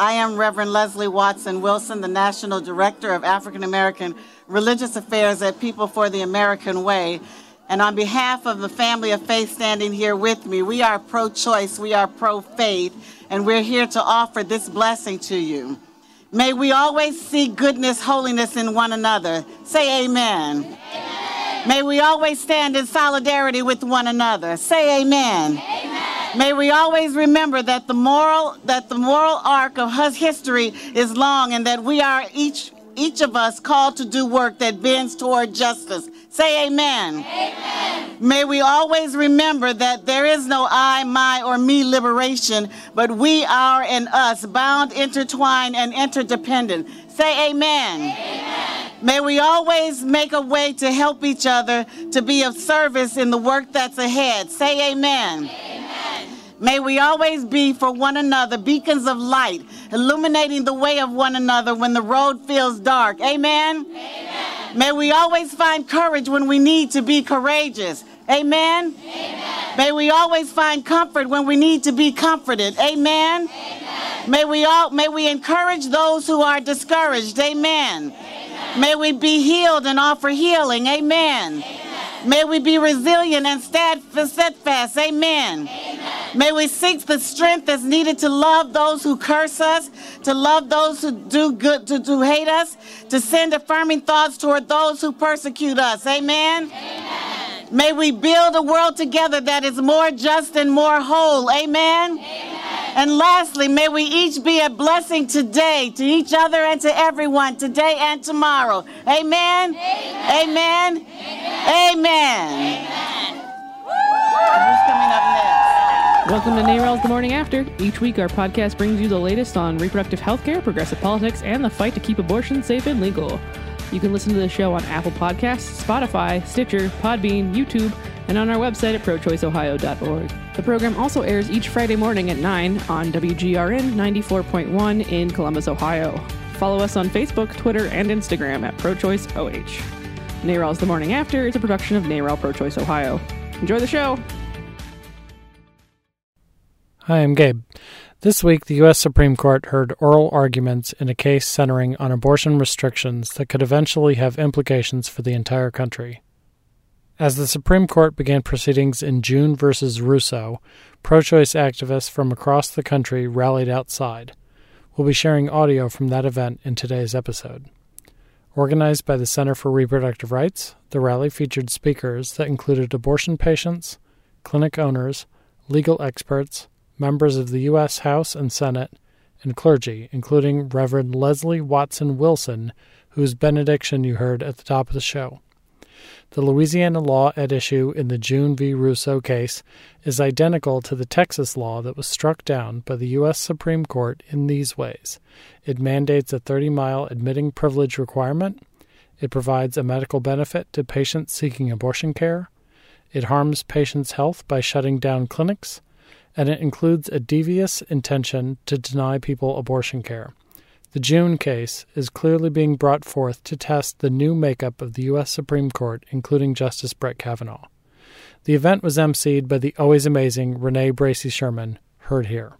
I am Reverend Leslie Watson Wilson, the National Director of African American Religious Affairs at People for the American Way. And on behalf of the family of faith standing here with me, we are pro choice, we are pro faith, and we're here to offer this blessing to you. May we always see goodness, holiness in one another. Say amen. amen. May we always stand in solidarity with one another. Say amen. amen. May we always remember that the moral that the moral arc of history is long and that we are each each of us called to do work that bends toward justice. Say amen. amen. May we always remember that there is no I, my, or me liberation, but we are and us, bound, intertwined, and interdependent. Say amen. amen. May we always make a way to help each other to be of service in the work that's ahead. Say amen. amen. May we always be for one another beacons of light, illuminating the way of one another when the road feels dark. Amen? Amen. May we always find courage when we need to be courageous. Amen? Amen. May we always find comfort when we need to be comforted. Amen? Amen. May we all may we encourage those who are discouraged. Amen. Amen. May we be healed and offer healing. Amen. May we be resilient and steadfast. Amen. Amen. May we seek the strength that's needed to love those who curse us, to love those who do good, to, to hate us, to send affirming thoughts toward those who persecute us. Amen. Amen. May we build a world together that is more just and more whole. Amen. Amen. And lastly, may we each be a blessing today to each other and to everyone today and tomorrow. Amen. Amen. Amen. Amen. Who's coming up next? Welcome to NARAL's The Morning After. Each week, our podcast brings you the latest on reproductive health care, progressive politics, and the fight to keep abortion safe and legal. You can listen to the show on Apple Podcasts, Spotify, Stitcher, Podbean, YouTube, and on our website at prochoiceohio.org. The program also airs each Friday morning at 9 on WGRN 94.1 in Columbus, Ohio. Follow us on Facebook, Twitter, and Instagram at ProChoiceOH. NARAL's The Morning After is a production of NARAL Pro Choice Ohio. Enjoy the show! Hi, I'm Gabe. This week, the U.S. Supreme Court heard oral arguments in a case centering on abortion restrictions that could eventually have implications for the entire country. As the Supreme Court began proceedings in June versus Russo, pro choice activists from across the country rallied outside. We'll be sharing audio from that event in today's episode. Organized by the Center for Reproductive Rights, the rally featured speakers that included abortion patients, clinic owners, legal experts, members of the U.S. House and Senate, and clergy, including Reverend Leslie Watson Wilson, whose benediction you heard at the top of the show. The Louisiana law at issue in the June v. Russo case is identical to the Texas law that was struck down by the U.S. Supreme Court in these ways it mandates a 30 mile admitting privilege requirement, it provides a medical benefit to patients seeking abortion care, it harms patients' health by shutting down clinics, and it includes a devious intention to deny people abortion care. The June case is clearly being brought forth to test the new makeup of the U.S. Supreme Court, including Justice Brett Kavanaugh. The event was emceed by the always amazing Renee Bracey Sherman, heard here.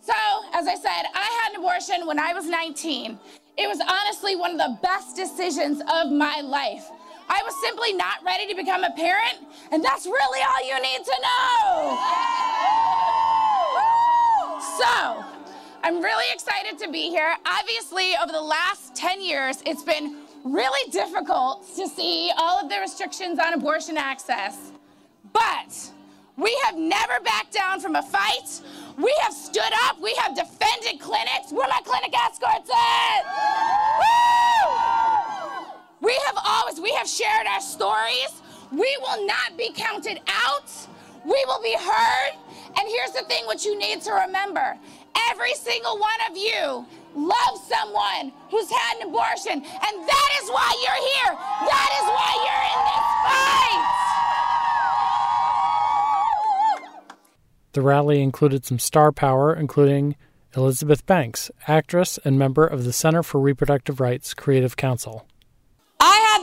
So, as I said, I had an abortion when I was 19. It was honestly one of the best decisions of my life. I was simply not ready to become a parent, and that's really all you need to know. So, I'm really excited to be here. Obviously, over the last 10 years, it's been really difficult to see all of the restrictions on abortion access. But we have never backed down from a fight. We have stood up. We have defended clinics. Where my clinic escorts at? We have always, we have shared our stories. We will not be counted out. We will be heard. And here's the thing what you need to remember every single one of you loves someone who's had an abortion. And that is why you're here. That is why you're in this fight. The rally included some star power, including Elizabeth Banks, actress and member of the Center for Reproductive Rights Creative Council.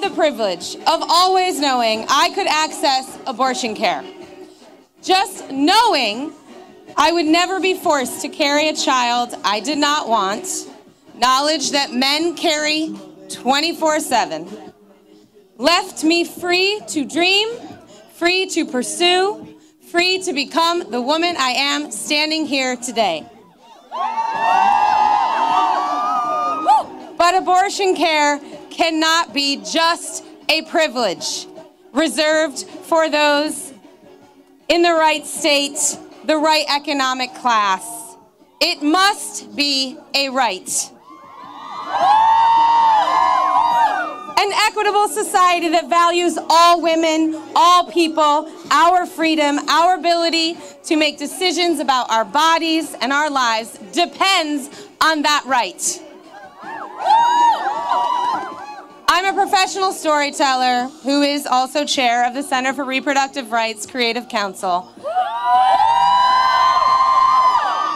The privilege of always knowing I could access abortion care. Just knowing I would never be forced to carry a child I did not want. Knowledge that men carry 24 7. Left me free to dream, free to pursue, free to become the woman I am standing here today. But abortion care cannot be just a privilege reserved for those in the right state, the right economic class. It must be a right. An equitable society that values all women, all people, our freedom, our ability to make decisions about our bodies and our lives depends on that right. I'm a professional storyteller who is also chair of the Center for Reproductive Rights Creative Council.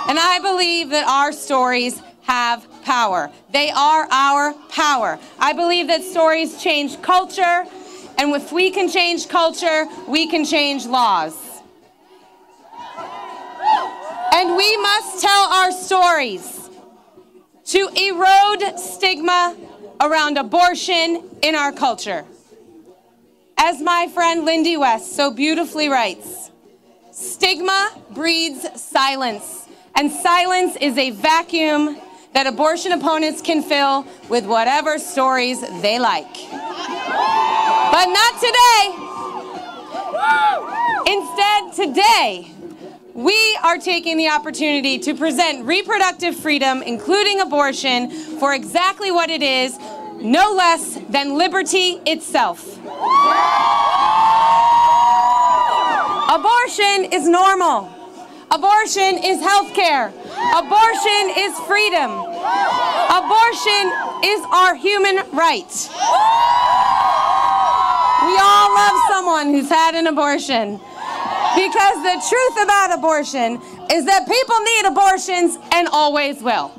And I believe that our stories have power. They are our power. I believe that stories change culture, and if we can change culture, we can change laws. And we must tell our stories to erode stigma around abortion in our culture. As my friend Lindy West so beautifully writes, stigma breeds silence, and silence is a vacuum that abortion opponents can fill with whatever stories they like. But not today. Instead, today, we are taking the opportunity to present reproductive freedom, including abortion, for exactly what it is no less than liberty itself. Abortion is normal. Abortion is health care. Abortion is freedom. Abortion is our human right. We all love someone who's had an abortion. Because the truth about abortion is that people need abortions and always will.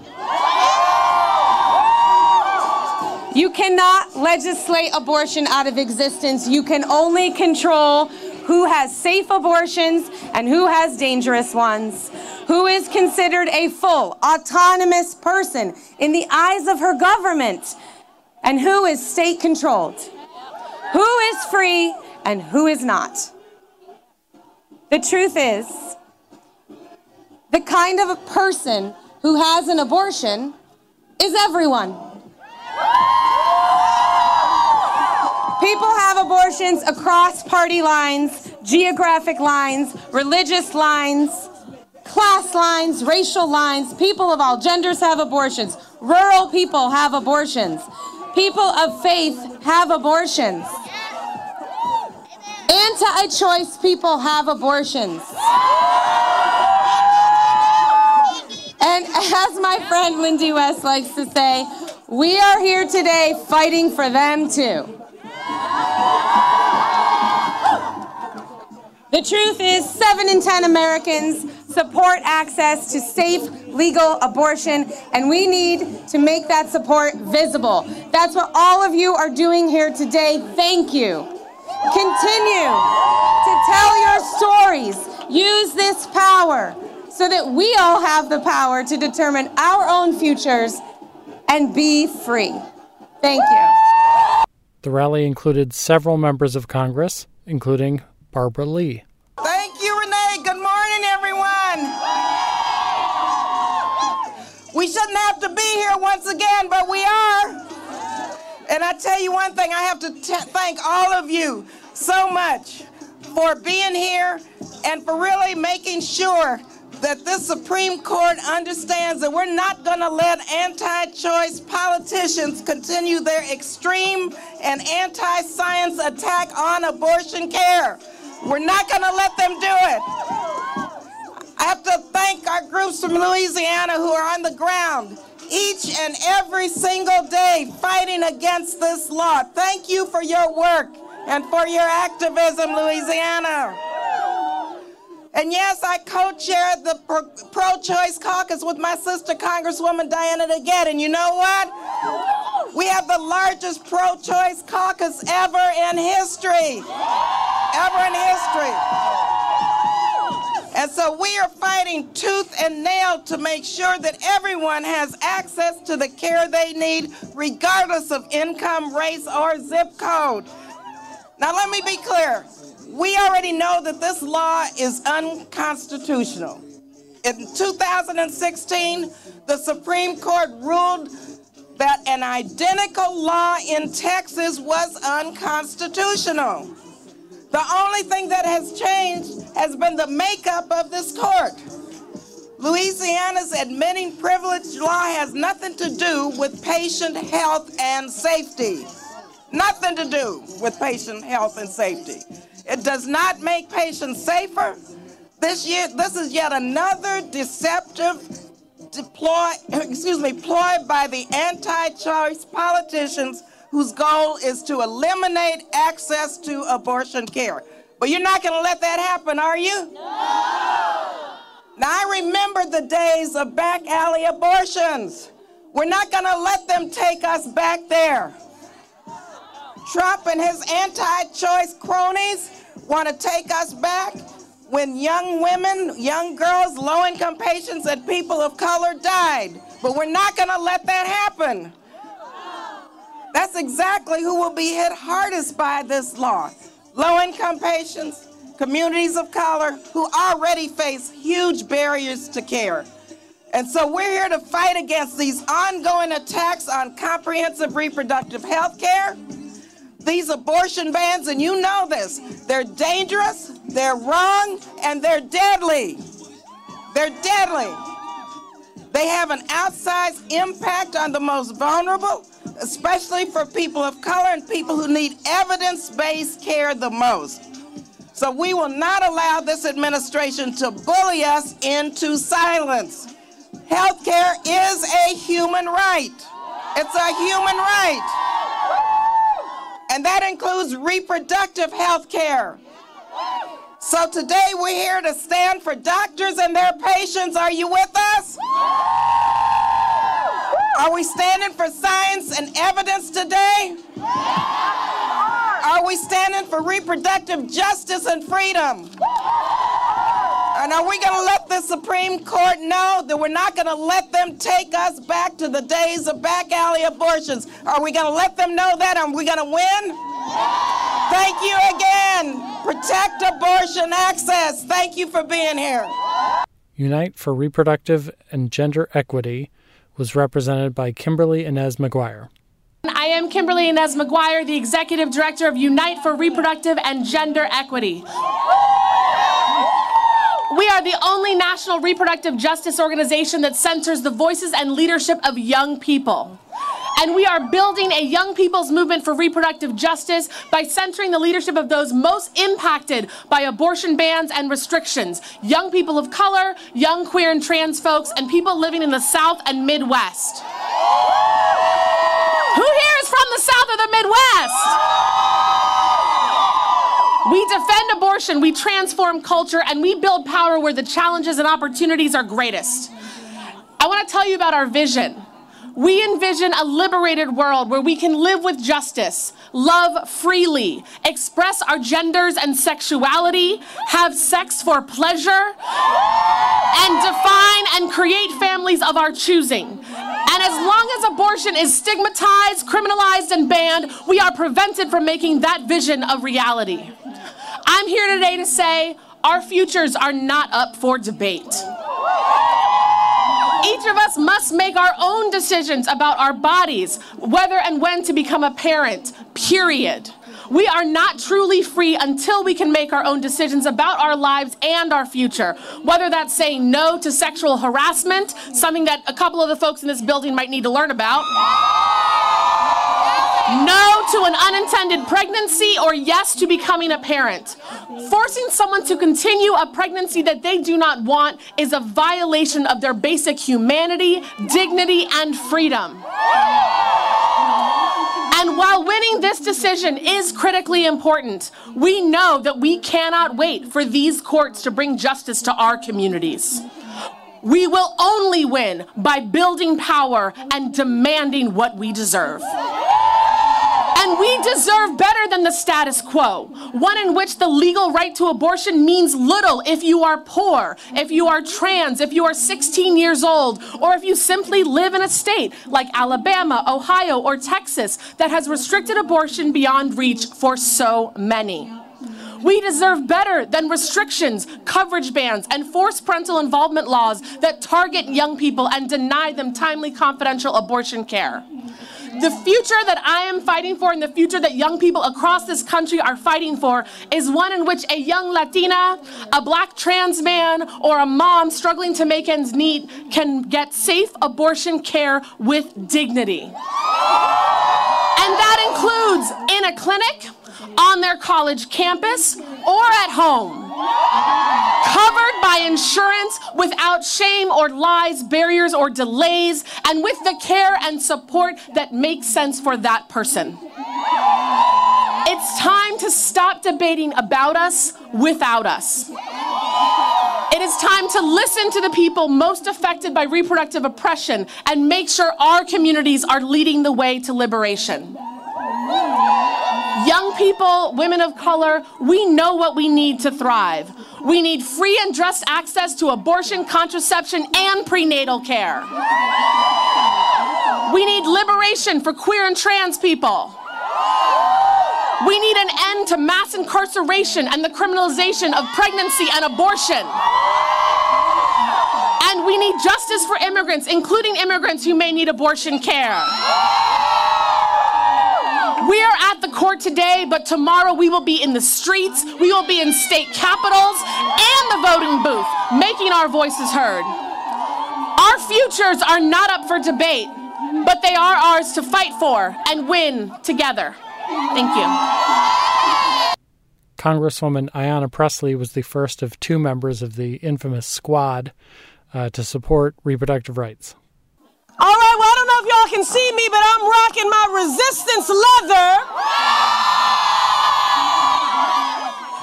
You cannot legislate abortion out of existence. You can only control who has safe abortions and who has dangerous ones, who is considered a full, autonomous person in the eyes of her government, and who is state controlled, who is free and who is not. The truth is, the kind of a person who has an abortion is everyone. People have abortions across party lines, geographic lines, religious lines, class lines, racial lines. People of all genders have abortions. Rural people have abortions. People of faith have abortions. Anti choice people have abortions. And as my friend Lindy West likes to say, we are here today fighting for them too. The truth is, 7 in 10 Americans support access to safe, legal abortion, and we need to make that support visible. That's what all of you are doing here today. Thank you. Continue to tell your stories. Use this power so that we all have the power to determine our own futures and be free. Thank you. The rally included several members of Congress, including Barbara Lee. Thank you, Renee. Good morning, everyone. We shouldn't have to be here once again, but we are. And I tell you one thing, I have to thank all of you so much for being here and for really making sure that this Supreme Court understands that we're not going to let anti choice politicians continue their extreme and anti science attack on abortion care. We're not going to let them do it. I have to thank our groups from Louisiana who are on the ground each and every single day fighting against this law. Thank you for your work and for your activism, Louisiana. And yes, I co-chaired the pro-choice caucus with my sister, Congresswoman Diana DeGette. And you know what? We have the largest pro-choice caucus ever in history. Ever in history. And so we are fighting tooth and nail to make sure that everyone has access to the care they need, regardless of income, race, or zip code. Now, let me be clear. We already know that this law is unconstitutional. In 2016, the Supreme Court ruled that an identical law in Texas was unconstitutional. The only thing that has changed has been the makeup of this court. Louisiana's admitting privilege law has nothing to do with patient health and safety. Nothing to do with patient health and safety. It does not make patients safer. This year, this is yet another deceptive deploy, excuse me, ploy by the anti-choice politicians whose goal is to eliminate access to abortion care. But you're not going to let that happen, are you? No. Now, I remember the days of back alley abortions. We're not going to let them take us back there. Trump and his anti choice cronies want to take us back when young women, young girls, low income patients, and people of color died. But we're not going to let that happen. That's exactly who will be hit hardest by this law. Low income patients, communities of color who already face huge barriers to care. And so we're here to fight against these ongoing attacks on comprehensive reproductive health care, these abortion bans, and you know this. They're dangerous, they're wrong, and they're deadly. They're deadly. They have an outsized impact on the most vulnerable especially for people of color and people who need evidence based care the most. So we will not allow this administration to bully us into silence. Healthcare is a human right. It's a human right. And that includes reproductive health care. So today we're here to stand for doctors and their patients. Are you with us? Are we standing for science and evidence today? Are we standing for reproductive justice and freedom? And are we going to let the Supreme Court know that we're not going to let them take us back to the days of back alley abortions? Are we going to let them know that? Are we going to win? Thank you again. Protect abortion access. Thank you for being here. Unite for Reproductive and Gender Equity was represented by Kimberly Inez McGuire. I am Kimberly Inez McGuire, the Executive Director of Unite for Reproductive and Gender Equity. We are the only national reproductive justice organization that centers the voices and leadership of young people. And we are building a young people's movement for reproductive justice by centering the leadership of those most impacted by abortion bans and restrictions young people of color, young queer and trans folks, and people living in the South and Midwest. Who here is from the South or the Midwest? We defend abortion, we transform culture, and we build power where the challenges and opportunities are greatest. I want to tell you about our vision. We envision a liberated world where we can live with justice, love freely, express our genders and sexuality, have sex for pleasure, and define and create families of our choosing. And as long as abortion is stigmatized, criminalized, and banned, we are prevented from making that vision a reality. I'm here today to say our futures are not up for debate. Each of us must make our own decisions about our bodies, whether and when to become a parent, period. We are not truly free until we can make our own decisions about our lives and our future. Whether that's saying no to sexual harassment, something that a couple of the folks in this building might need to learn about no to an unintended pregnancy, or yes to becoming a parent. Forcing someone to continue a pregnancy that they do not want is a violation of their basic humanity, dignity, and freedom. And while winning this decision is critically important, we know that we cannot wait for these courts to bring justice to our communities. We will only win by building power and demanding what we deserve. And we deserve better than the status quo, one in which the legal right to abortion means little if you are poor, if you are trans, if you are 16 years old, or if you simply live in a state like Alabama, Ohio, or Texas that has restricted abortion beyond reach for so many. We deserve better than restrictions, coverage bans, and forced parental involvement laws that target young people and deny them timely, confidential abortion care. The future that I am fighting for and the future that young people across this country are fighting for is one in which a young Latina, a black trans man, or a mom struggling to make ends meet can get safe abortion care with dignity. And that includes in a clinic, on their college campus, or at home. Covered by insurance without shame or lies, barriers or delays, and with the care and support that makes sense for that person. It's time to stop debating about us without us. It is time to listen to the people most affected by reproductive oppression and make sure our communities are leading the way to liberation. Young people, women of color, we know what we need to thrive. We need free and just access to abortion, contraception, and prenatal care. We need liberation for queer and trans people. We need an end to mass incarceration and the criminalization of pregnancy and abortion. And we need justice for immigrants, including immigrants who may need abortion care. We are at the court today, but tomorrow we will be in the streets, we will be in state capitals and the voting booth, making our voices heard. Our futures are not up for debate, but they are ours to fight for and win together. Thank you. Congresswoman Ayanna Pressley was the first of two members of the infamous squad uh, to support reproductive rights. All right, well, I don't know if y'all can see me, but I'm rocking my resistance leather.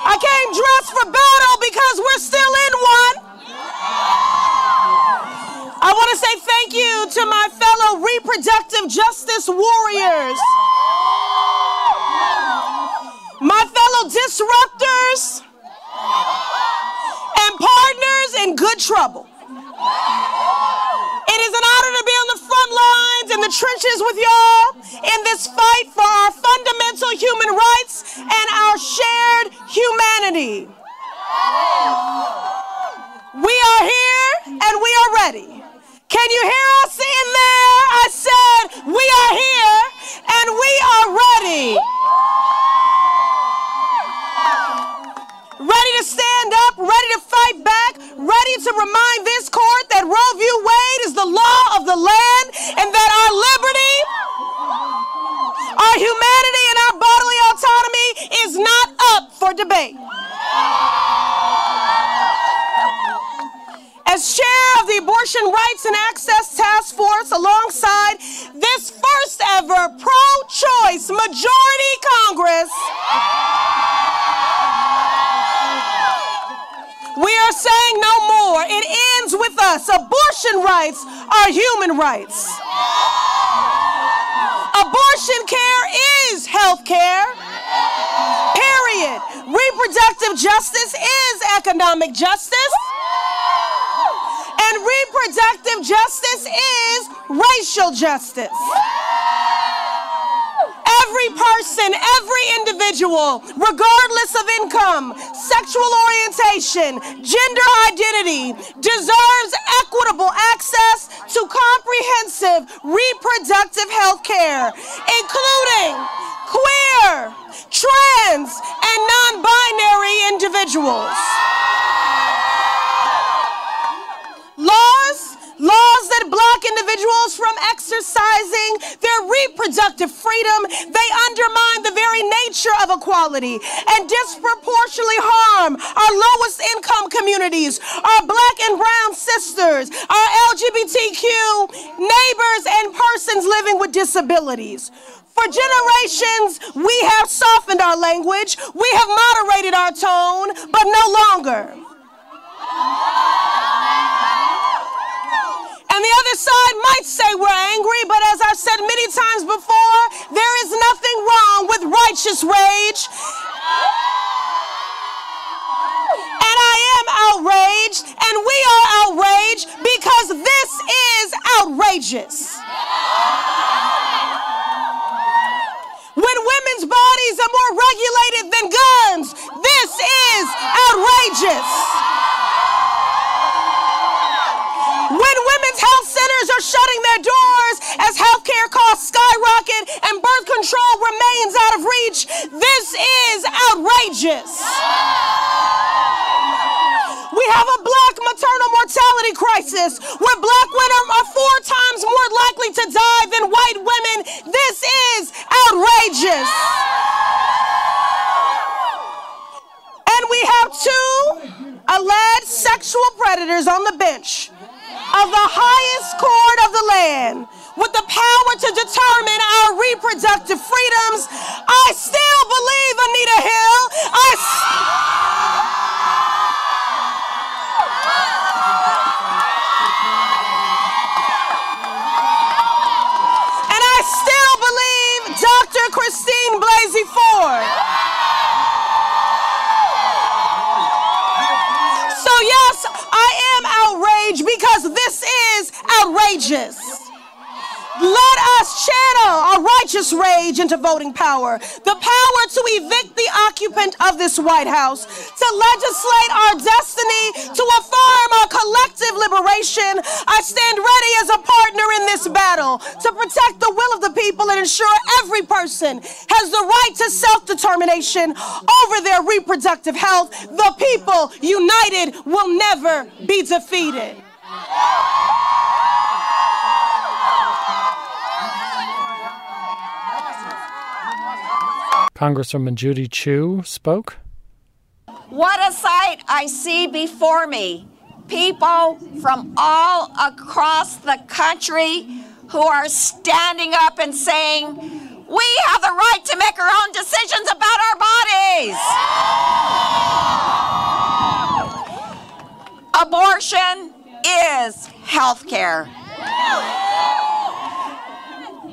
I came dressed for battle because we're still in one. I want to say thank you to my fellow reproductive justice warriors, my fellow disruptors, and partners in good trouble. It is an honor to be on the front lines in the trenches with y'all in this fight for our fundamental human rights and our shared humanity. We are here and we are ready. Can you hear us in there? I said, we are here and we are ready. Ready to stand up, ready to fight back, ready to remind this court that Roe v. Wade is the law of the land and that our liberty, our humanity, and our bodily autonomy is not up for debate. As chair of the Abortion Rights and Access Task Force, alongside this first ever pro choice majority Congress, we are saying no more. It ends with us. Abortion rights are human rights. Abortion care is health care. Period. Reproductive justice is economic justice. And reproductive justice is racial justice. Every person, every individual, regardless of income, sexual orientation, gender identity, deserves equitable access to comprehensive reproductive health care, including queer, trans, individuals. Laws, laws that block individuals from exercising their reproductive freedom, they undermine the very nature of equality and disproportionately harm our lowest income communities, our black and brown sisters, our LGBTQ neighbors, and persons living with disabilities. For generations, we have softened our language, we have moderated our tone, but no longer. And the other side might say we're angry, but as I've said many times before, there is nothing wrong with righteous rage. And I am outraged, and we are outraged because this is outrageous. When women's bodies are more regulated than guns, this is outrageous. When women's health centers are shutting their doors as healthcare costs skyrocket and birth control remains out of reach, this is outrageous. We have a black maternal mortality crisis where black women are four times more likely to die than white women. This is outrageous. And we have two alleged sexual predators on the bench of the highest court of the land with the power to determine our reproductive freedoms. I still believe, Anita Hill. I. Christine Blasey Ford. So, yes, I am outraged because this is outrageous. Let us channel our righteous rage into voting power, the power to evict the occupant of this White House, to legislate our destiny, to affirm our collective liberation. I stand ready as a partner in this battle to protect the will of the people and ensure every person has the right to self determination over their reproductive health. The people united will never be defeated. Congresswoman Judy Chu spoke. What a sight I see before me. People from all across the country who are standing up and saying, We have the right to make our own decisions about our bodies. Abortion is health care.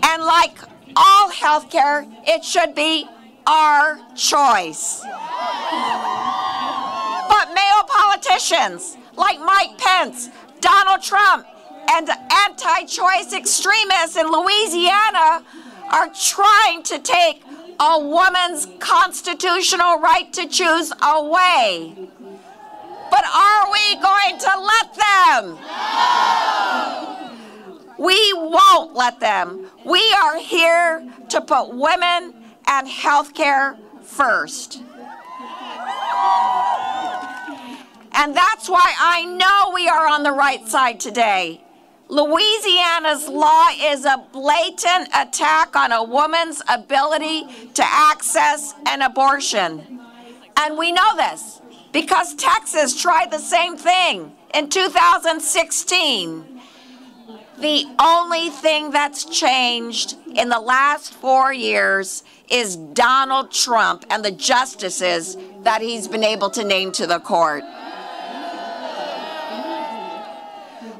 And like all health care, it should be our choice. But male politicians like Mike Pence, Donald Trump, and anti choice extremists in Louisiana are trying to take a woman's constitutional right to choose away. But are we going to let them? No! We won't let them. We are here to put women and health care first. And that's why I know we are on the right side today. Louisiana's law is a blatant attack on a woman's ability to access an abortion. And we know this because Texas tried the same thing in 2016. The only thing that's changed in the last four years is Donald Trump and the justices that he's been able to name to the court.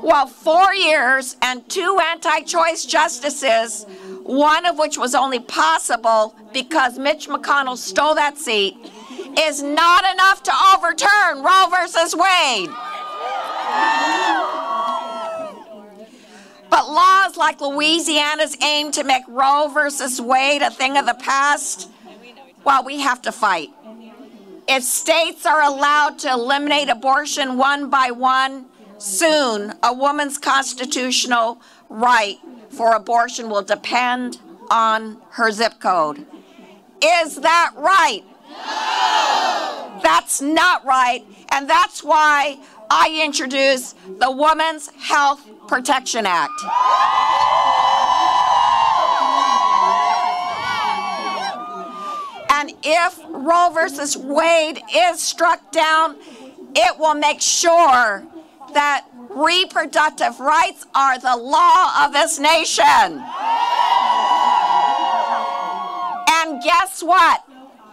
Well, four years and two anti choice justices, one of which was only possible because Mitch McConnell stole that seat, is not enough to overturn Roe versus Wade. But laws like Louisiana's aim to make Roe versus Wade a thing of the past, well, we have to fight. If states are allowed to eliminate abortion one by one, soon a woman's constitutional right for abortion will depend on her zip code. Is that right? No! That's not right, and that's why I introduce the Women's Health Protection Act. And if Roe versus Wade is struck down, it will make sure that reproductive rights are the law of this nation. And guess what?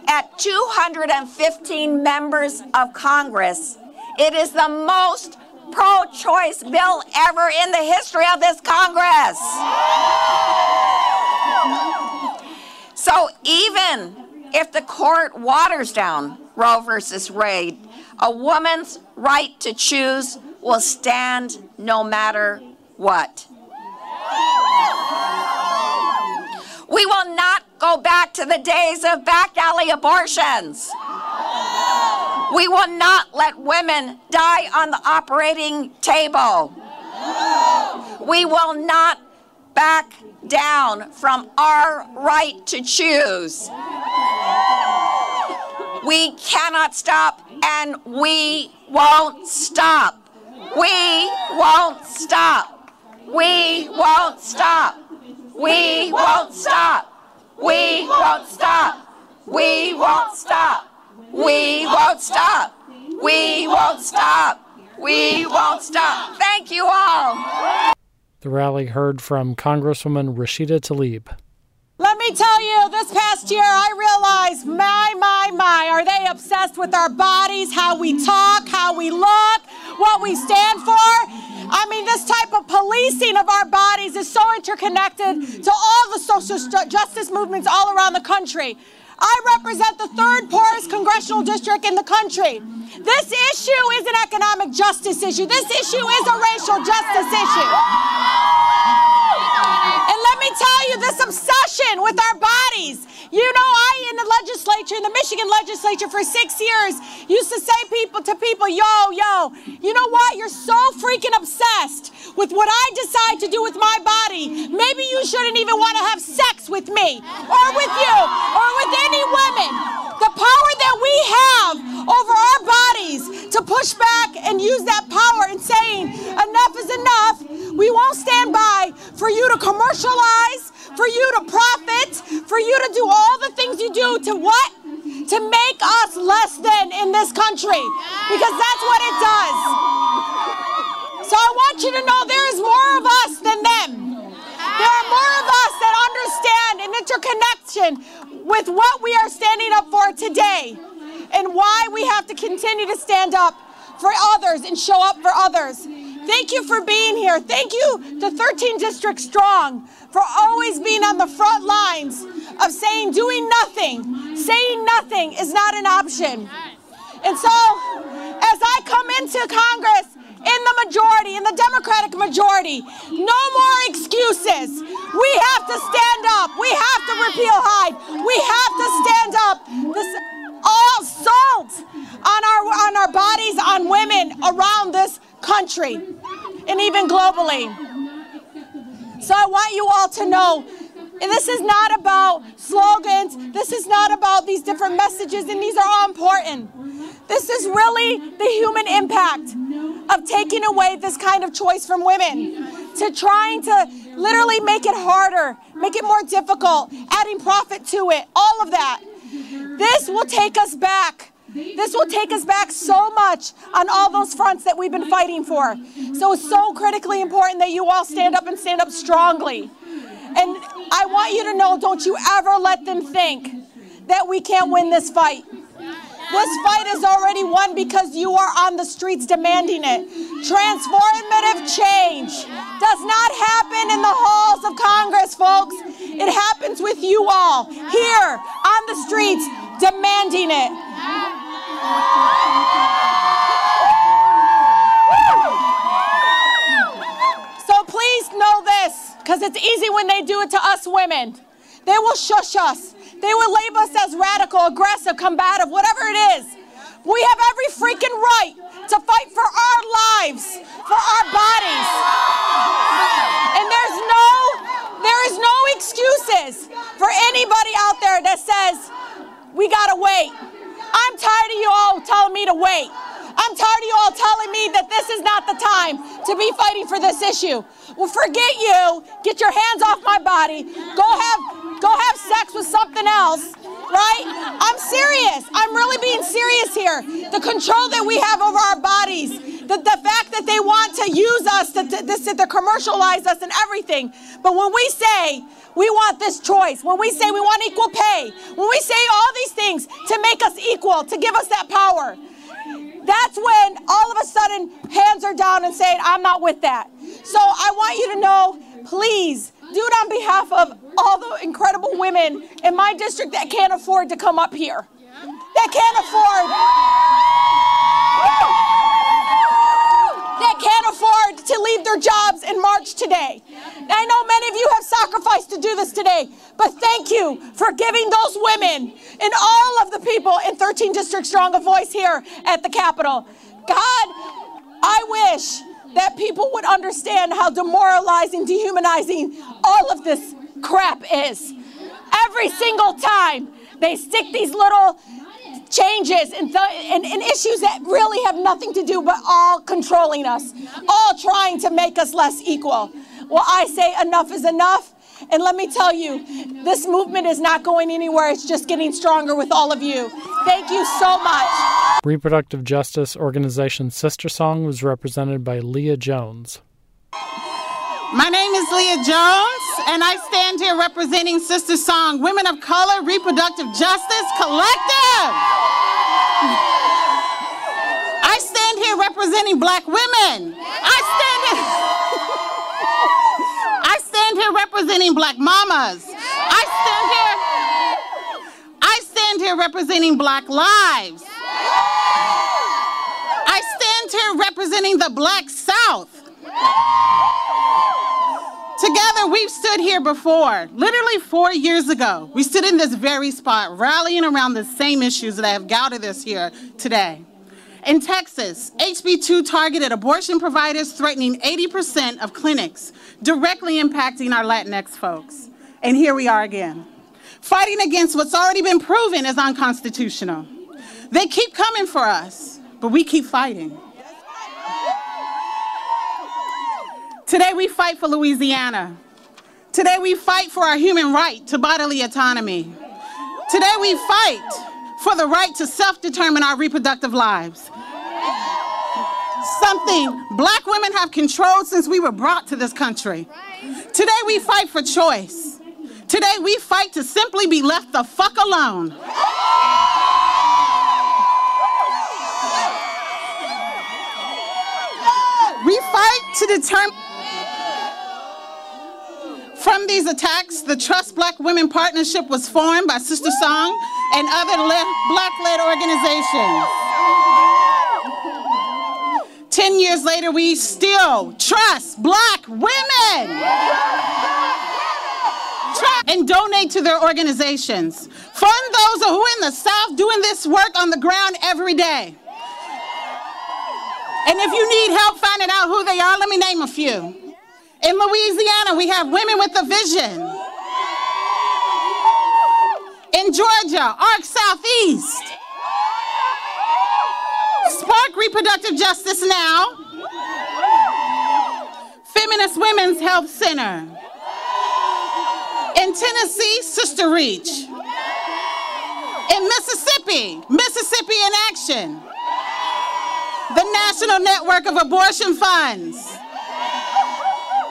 At 215 members of Congress, it is the most pro choice bill ever in the history of this Congress. So even if the court waters down Roe versus Wade, a woman's right to choose will stand no matter what. We will not go back to the days of back alley abortions. We will not let women die on the operating table. We will not back down from our right to choose. We cannot stop and we won't stop. We won't stop. We won't stop. We won't stop. We won't stop. We won't stop. We won't stop. We won't stop. We won't stop. Thank you all. The rally heard from Congresswoman Rashida Tlaib. Let me tell you, this past year I realized, my, my, my, are they obsessed with our bodies, how we talk, how we look, what we stand for? I mean, this type of policing of our bodies is so interconnected to all the social justice movements all around the country. I represent the third poorest congressional district in the country. This issue is an economic justice issue. This issue is a racial justice issue. And let me tell you, this obsession with our bodies. You know, I in the legislature, in the Michigan legislature for six years, used to say people to people, yo, yo, you know what? You're so freaking obsessed with what I decide to do with my body. Maybe you shouldn't even want to have sex with me or with you or with any women. The power that we have over our bodies to push back and use that power in saying enough is enough. We won't stand by for you to commercialize, for you to profit, for you to do all the things you do to what? To make us less than in this country. Because that's what it does. So I want you to know there is more of us than them. There are more of us that understand an interconnection with what we are standing up for today and why we have to continue to stand up for others and show up for others. Thank you for being here. Thank you to 13 District Strong for always being on the front lines of saying doing nothing, saying nothing is not an option. And so, as I come into Congress in the majority, in the Democratic majority, no more excuses. We have to stand up. We have to repeal Hyde. We have to stand up. This all assault on our on our bodies, on women around this country, and even globally. So I want you all to know and this is not about slogans. This is not about these different messages, and these are all important. This is really the human impact of taking away this kind of choice from women, to trying to literally make it harder, make it more difficult, adding profit to it, all of that. This will take us back. This will take us back so much on all those fronts that we've been fighting for. So it's so critically important that you all stand up and stand up strongly. And I want you to know don't you ever let them think that we can't win this fight. This fight is already won because you are on the streets demanding it. Transformative change does not happen in the halls of Congress, folks. It happens with you all here on the streets demanding it. So please know this, because it's easy when they do it to us women. They will shush us. They will label us as radical, aggressive, combative, whatever it is. We have every freaking right to fight for our lives, for our bodies. And there's no, there is no excuses for anybody out there that says, we gotta wait. I'm tired of you all telling me to wait. I'm tired of you all telling me that this is not the time to be fighting for this issue. Well, forget you. Get your hands off my body. Go have go have sex with something else. Right? I'm serious. I'm really being serious here. The control that we have over our bodies, the, the fact that they want to use us, to, to, to, to commercialize us and everything. But when we say we want this choice, when we say we want equal pay, when we say all these things to make us equal, to give us that power, that's when all of a sudden hands are down and saying, I'm not with that. So I want you to know, please do it on behalf of all the incredible women in my district that can't afford to come up here. That can't afford. That can't afford to leave their jobs in March today. I know many of you have sacrificed to do this today, but thank you for giving those women and all of the people in 13 District Strong a voice here at the Capitol. God, I wish that people would understand how demoralizing, dehumanizing all of this crap is. Every single time they stick these little changes and, th- and, and, issues that really have nothing to do but all controlling us, all trying to make us less equal. Well, I say enough is enough. And let me tell you, this movement is not going anywhere. It's just getting stronger with all of you. Thank you so much. Reproductive Justice Organization SisterSong was represented by Leah Jones. My name is Leah Jones, and I stand here representing SisterSong, Women of Color Reproductive Justice Collective. I stand here representing black women. I stand here. I stand here representing black mamas. I stand here. I stand here representing black lives. I stand here representing the black South. Together, we've stood here before, literally four years ago. We stood in this very spot, rallying around the same issues that have gathered us here today. In Texas, HB2 targeted abortion providers, threatening 80% of clinics, directly impacting our Latinx folks. And here we are again, fighting against what's already been proven as unconstitutional. They keep coming for us, but we keep fighting. Today we fight for Louisiana. Today we fight for our human right to bodily autonomy. Today we fight for the right to self determine our reproductive lives. Something black women have controlled since we were brought to this country. Today we fight for choice. Today we fight to simply be left the fuck alone. We fight to determine. From these attacks, the Trust Black Women Partnership was formed by Sister Song and other black-led organizations. Ten years later, we still trust black women and donate to their organizations. Fund those who are in the South doing this work on the ground every day. And if you need help finding out who they are, let me name a few. In Louisiana, we have Women with a Vision. In Georgia, ARC Southeast. Spark Reproductive Justice Now. Feminist Women's Health Center. In Tennessee, Sister Reach. In Mississippi, Mississippi in Action. The National Network of Abortion Funds.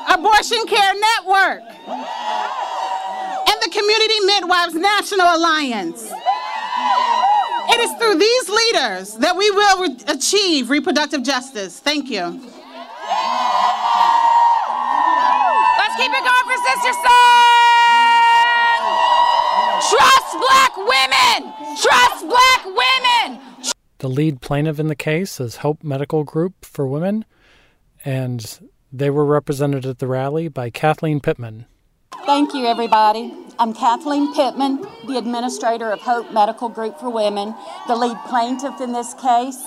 Abortion Care Network, and the Community Midwives National Alliance. It is through these leaders that we will re- achieve reproductive justice. Thank you. Let's keep it going for Sister Song! Trust black women! Trust black women! The lead plaintiff in the case is Hope Medical Group for Women, and they were represented at the rally by Kathleen Pittman. Thank you, everybody. I'm Kathleen Pittman, the administrator of Hope Medical Group for Women, the lead plaintiff in this case.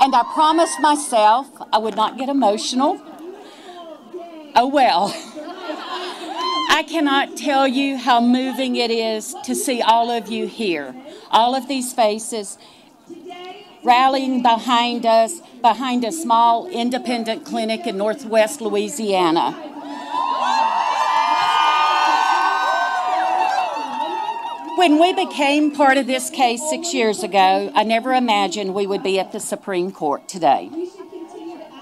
And I promised myself I would not get emotional. Oh well. I cannot tell you how moving it is to see all of you here, all of these faces rallying behind us, behind a small independent clinic in northwest Louisiana. When we became part of this case six years ago, I never imagined we would be at the Supreme Court today.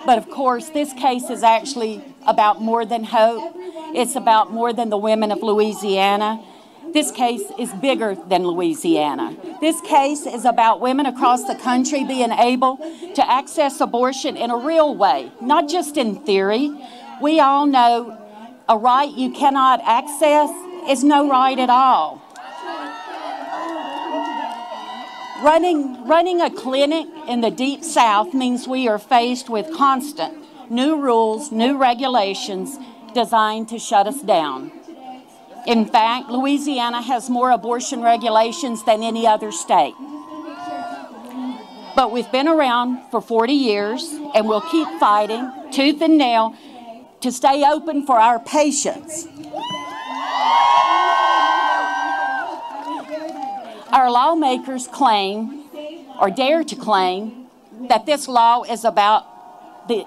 But of course, this case is actually about more than hope. It's about more than the women of Louisiana. This case is bigger than Louisiana. This case is about women across the country being able to access abortion in a real way, not just in theory. We all know a right you cannot access is no right at all. Running, running a clinic in the Deep South means we are faced with constant new rules, new regulations designed to shut us down. In fact, Louisiana has more abortion regulations than any other state. But we've been around for 40 years and we'll keep fighting tooth and nail to stay open for our patients. Our lawmakers claim, or dare to claim, that this law is about the,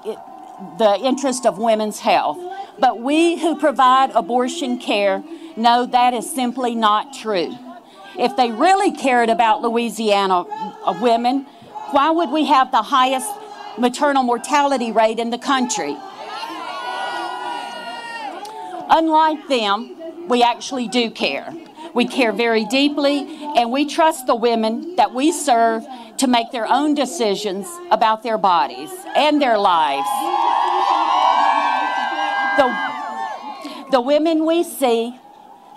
the interest of women's health. But we who provide abortion care know that is simply not true. If they really cared about Louisiana women, why would we have the highest maternal mortality rate in the country? Unlike them, we actually do care. We care very deeply, and we trust the women that we serve to make their own decisions about their bodies and their lives. The, the women we see,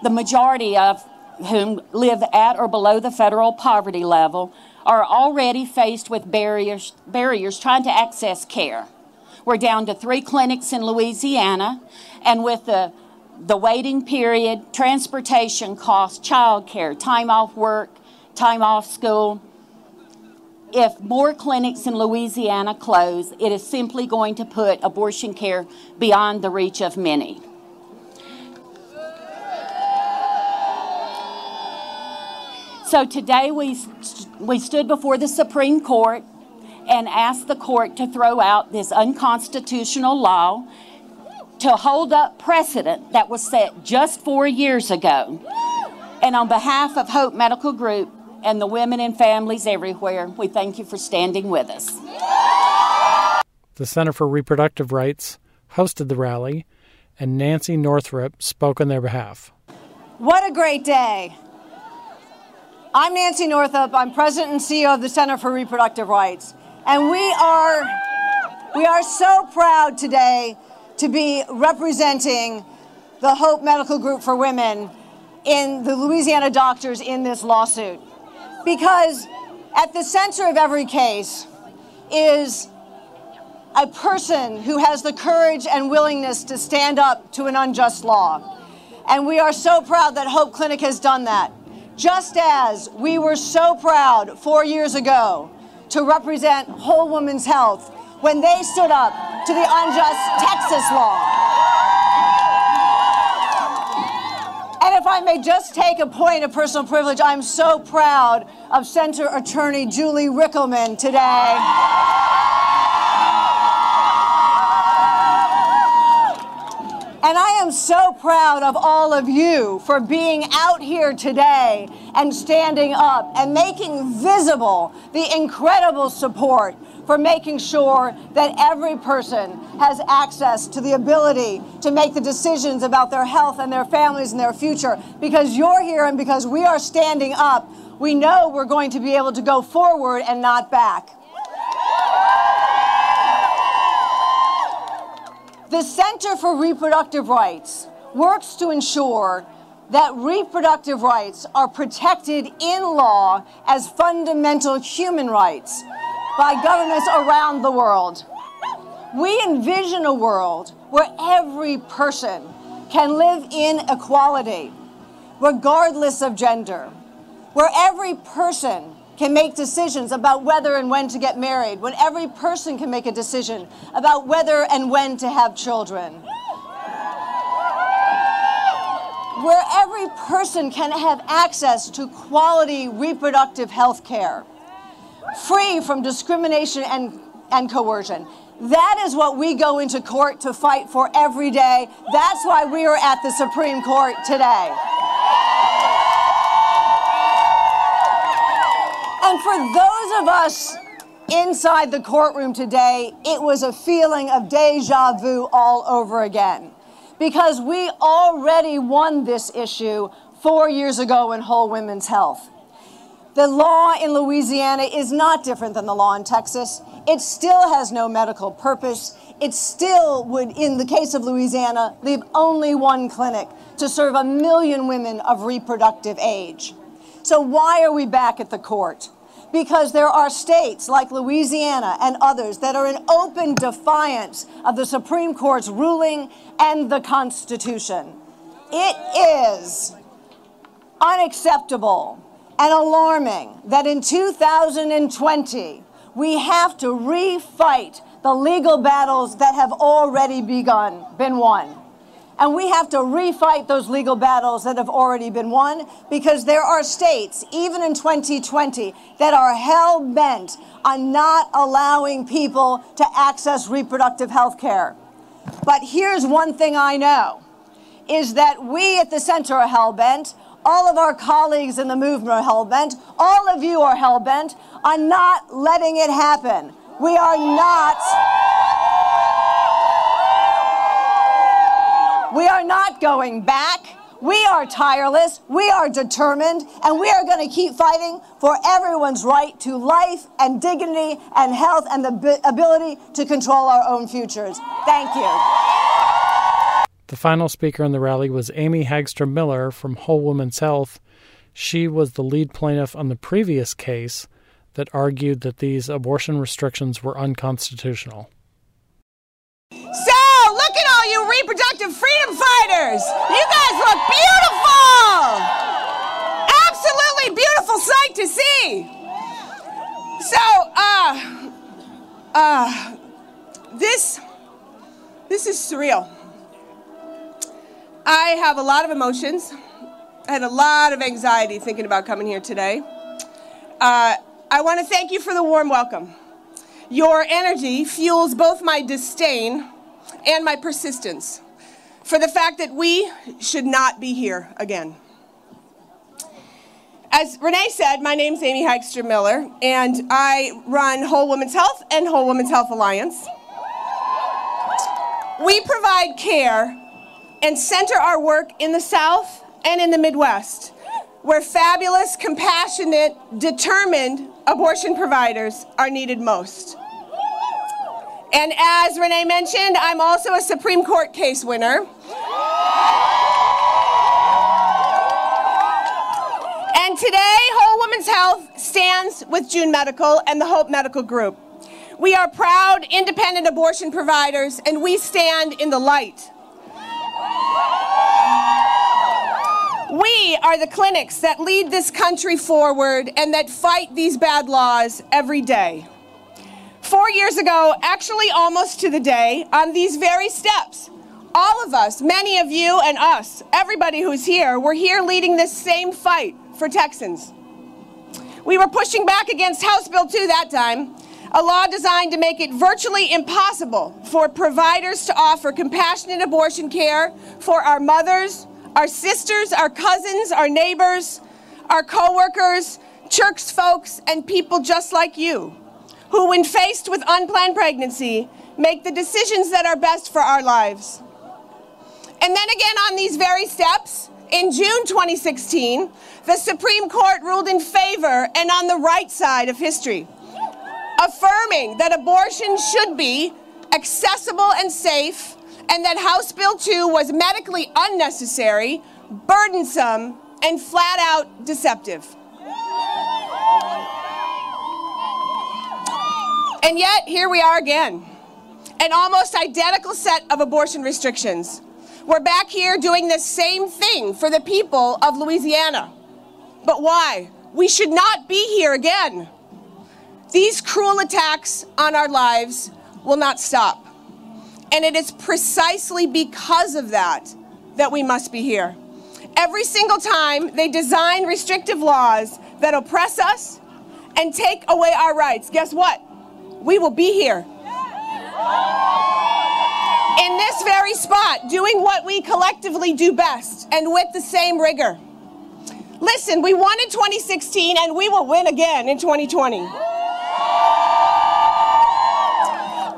the majority of whom live at or below the federal poverty level, are already faced with barriers, barriers trying to access care. We're down to three clinics in Louisiana, and with the the waiting period, transportation costs, child care, time off work, time off school. If more clinics in Louisiana close, it is simply going to put abortion care beyond the reach of many. So today we, we stood before the Supreme Court and asked the court to throw out this unconstitutional law to hold up precedent that was set just four years ago. And on behalf of Hope Medical Group and the women and families everywhere, we thank you for standing with us. The Center for Reproductive Rights hosted the rally, and Nancy Northup spoke on their behalf. What a great day! I'm Nancy Northup. I'm president and CEO of the Center for Reproductive Rights. And we are, we are so proud today to be representing the Hope Medical Group for Women in the Louisiana doctors in this lawsuit. Because at the center of every case is a person who has the courage and willingness to stand up to an unjust law. And we are so proud that Hope Clinic has done that just as we were so proud four years ago to represent Whole Woman's Health when they stood up to the unjust Texas law. And if I may just take a point of personal privilege, I'm so proud of Center Attorney Julie Rikelman today. And I am so proud of all of you for being out here today and standing up and making visible the incredible support for making sure that every person has access to the ability to make the decisions about their health and their families and their future. Because you're here and because we are standing up, we know we're going to be able to go forward and not back. The Center for Reproductive Rights works to ensure that reproductive rights are protected in law as fundamental human rights by governments around the world. We envision a world where every person can live in equality, regardless of gender, where every person can make decisions about whether and when to get married, when every person can make a decision about whether and when to have children. Where every person can have access to quality reproductive health care, free from discrimination and, and coercion. That is what we go into court to fight for every day. That's why we are at the Supreme Court today. And for those of us inside the courtroom today, it was a feeling of deja vu all over again. Because we already won this issue four years ago in Whole Women's Health. The law in Louisiana is not different than the law in Texas. It still has no medical purpose. It still would, in the case of Louisiana, leave only one clinic to serve a million women of reproductive age. So, why are we back at the court? Because there are states like Louisiana and others that are in open defiance of the Supreme Court's ruling and the Constitution. It is unacceptable and alarming that in 2020 we have to refight the legal battles that have already begun, been won. And we have to refight those legal battles that have already been won because there are states, even in 2020, that are hell bent on not allowing people to access reproductive health care. But here's one thing I know is that we at the center are hell bent. All of our colleagues in the movement are hell bent. All of you are hell bent on not letting it happen. We are not. We are not going back. We are tireless, we are determined, and we are going to keep fighting for everyone's right to life and dignity and health and the ability to control our own futures. Thank you. The final speaker in the rally was Amy Hagstrom Miller from Whole Woman's Health. She was the lead plaintiff on the previous case that argued that these abortion restrictions were unconstitutional. So, look at all reproductive freedom fighters! You guys look beautiful! Absolutely beautiful sight to see! So, uh, uh, this, this is surreal. I have a lot of emotions. I had a lot of anxiety thinking about coming here today. Uh, I want to thank you for the warm welcome. Your energy fuels both my disdain and my persistence for the fact that we should not be here again. As Renee said, my name is Amy Hagstrom Miller, and I run Whole Women's Health and Whole Women's Health Alliance. We provide care and center our work in the South and in the Midwest, where fabulous, compassionate, determined abortion providers are needed most. And as Renee mentioned, I'm also a Supreme Court case winner. And today, Whole Woman's Health stands with June Medical and the Hope Medical Group. We are proud, independent abortion providers, and we stand in the light. We are the clinics that lead this country forward and that fight these bad laws every day. Four years ago, actually almost to the day, on these very steps, all of us, many of you and us, everybody who's here, were here leading this same fight for Texans. We were pushing back against House Bill 2 that time, a law designed to make it virtually impossible for providers to offer compassionate abortion care for our mothers, our sisters, our cousins, our neighbors, our coworkers, church folks, and people just like you, who, when faced with unplanned pregnancy, make the decisions that are best for our lives. And then again, on these very steps, in June 2016, the Supreme Court ruled in favor and on the right side of history, affirming that abortion should be accessible and safe and that House Bill 2 was medically unnecessary, burdensome, and flat out deceptive. And yet, here we are again. An almost identical set of abortion restrictions. We're back here doing the same thing for the people of Louisiana. But why? We should not be here again. These cruel attacks on our lives will not stop. And it is precisely because of that that we must be here. Every single time they design restrictive laws that oppress us and take away our rights, guess what? We will be here. In this very spot, doing what we collectively do best and with the same rigor. Listen, we won in 2016 and we will win again in 2020.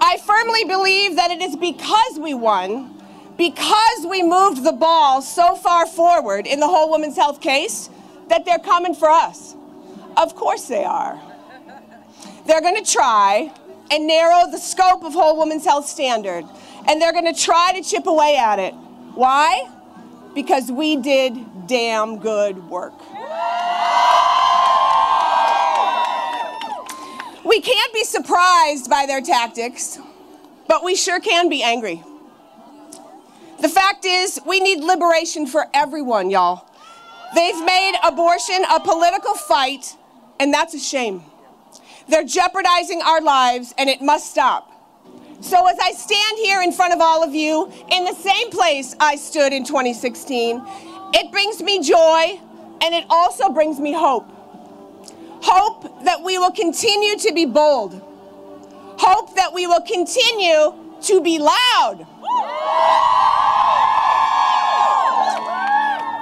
I firmly believe that it is because we won, because we moved the ball so far forward in the whole women's health case, that they're coming for us. Of course they are. They're going to try and narrow the scope of Whole Woman's Health Standard, and they're going to try to chip away at it. Why? Because we did damn good work. We can't be surprised by their tactics, but we sure can be angry. The fact is, we need liberation for everyone, y'all. They've made abortion a political fight, and that's a shame. They're jeopardizing our lives, and it must stop. So, as I stand here in front of all of you, in the same place I stood in 2016, it brings me joy and it also brings me hope. Hope that we will continue to be bold. Hope that we will continue to be loud.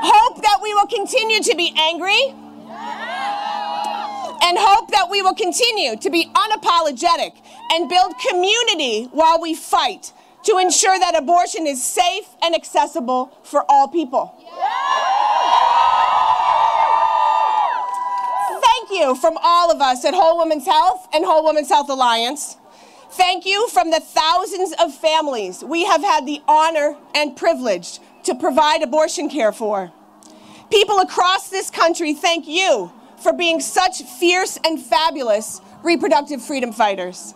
Hope that we will continue to be angry. And hope that we will continue to be unapologetic and build community while we fight to ensure that abortion is safe and accessible for all people. Thank you from all of us at Whole Women's Health and Whole Women's Health Alliance. Thank you from the thousands of families we have had the honor and privilege to provide abortion care for. People across this country thank you for being such fierce and fabulous reproductive freedom fighters.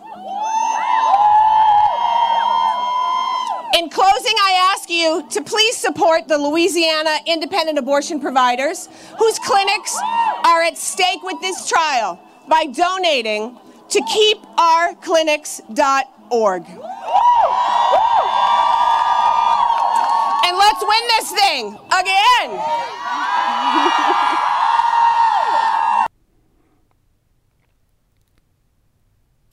In closing, I ask you to please support the Louisiana independent abortion providers whose clinics are at stake with this trial by donating to keepourclinics.org. And let's win this thing again.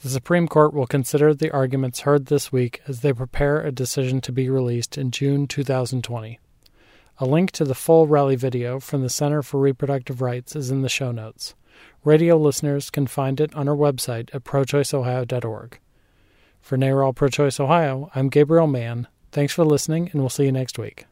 The Supreme Court will consider the arguments heard this week as they prepare a decision to be released in June 2020. A link to the full rally video from the Center for Reproductive Rights is in the show notes. Radio listeners can find it on our website at prochoiceohio.org. For NARAL Pro Choice Ohio, I'm Gabriel Mann. Thanks for listening, and we'll see you next week.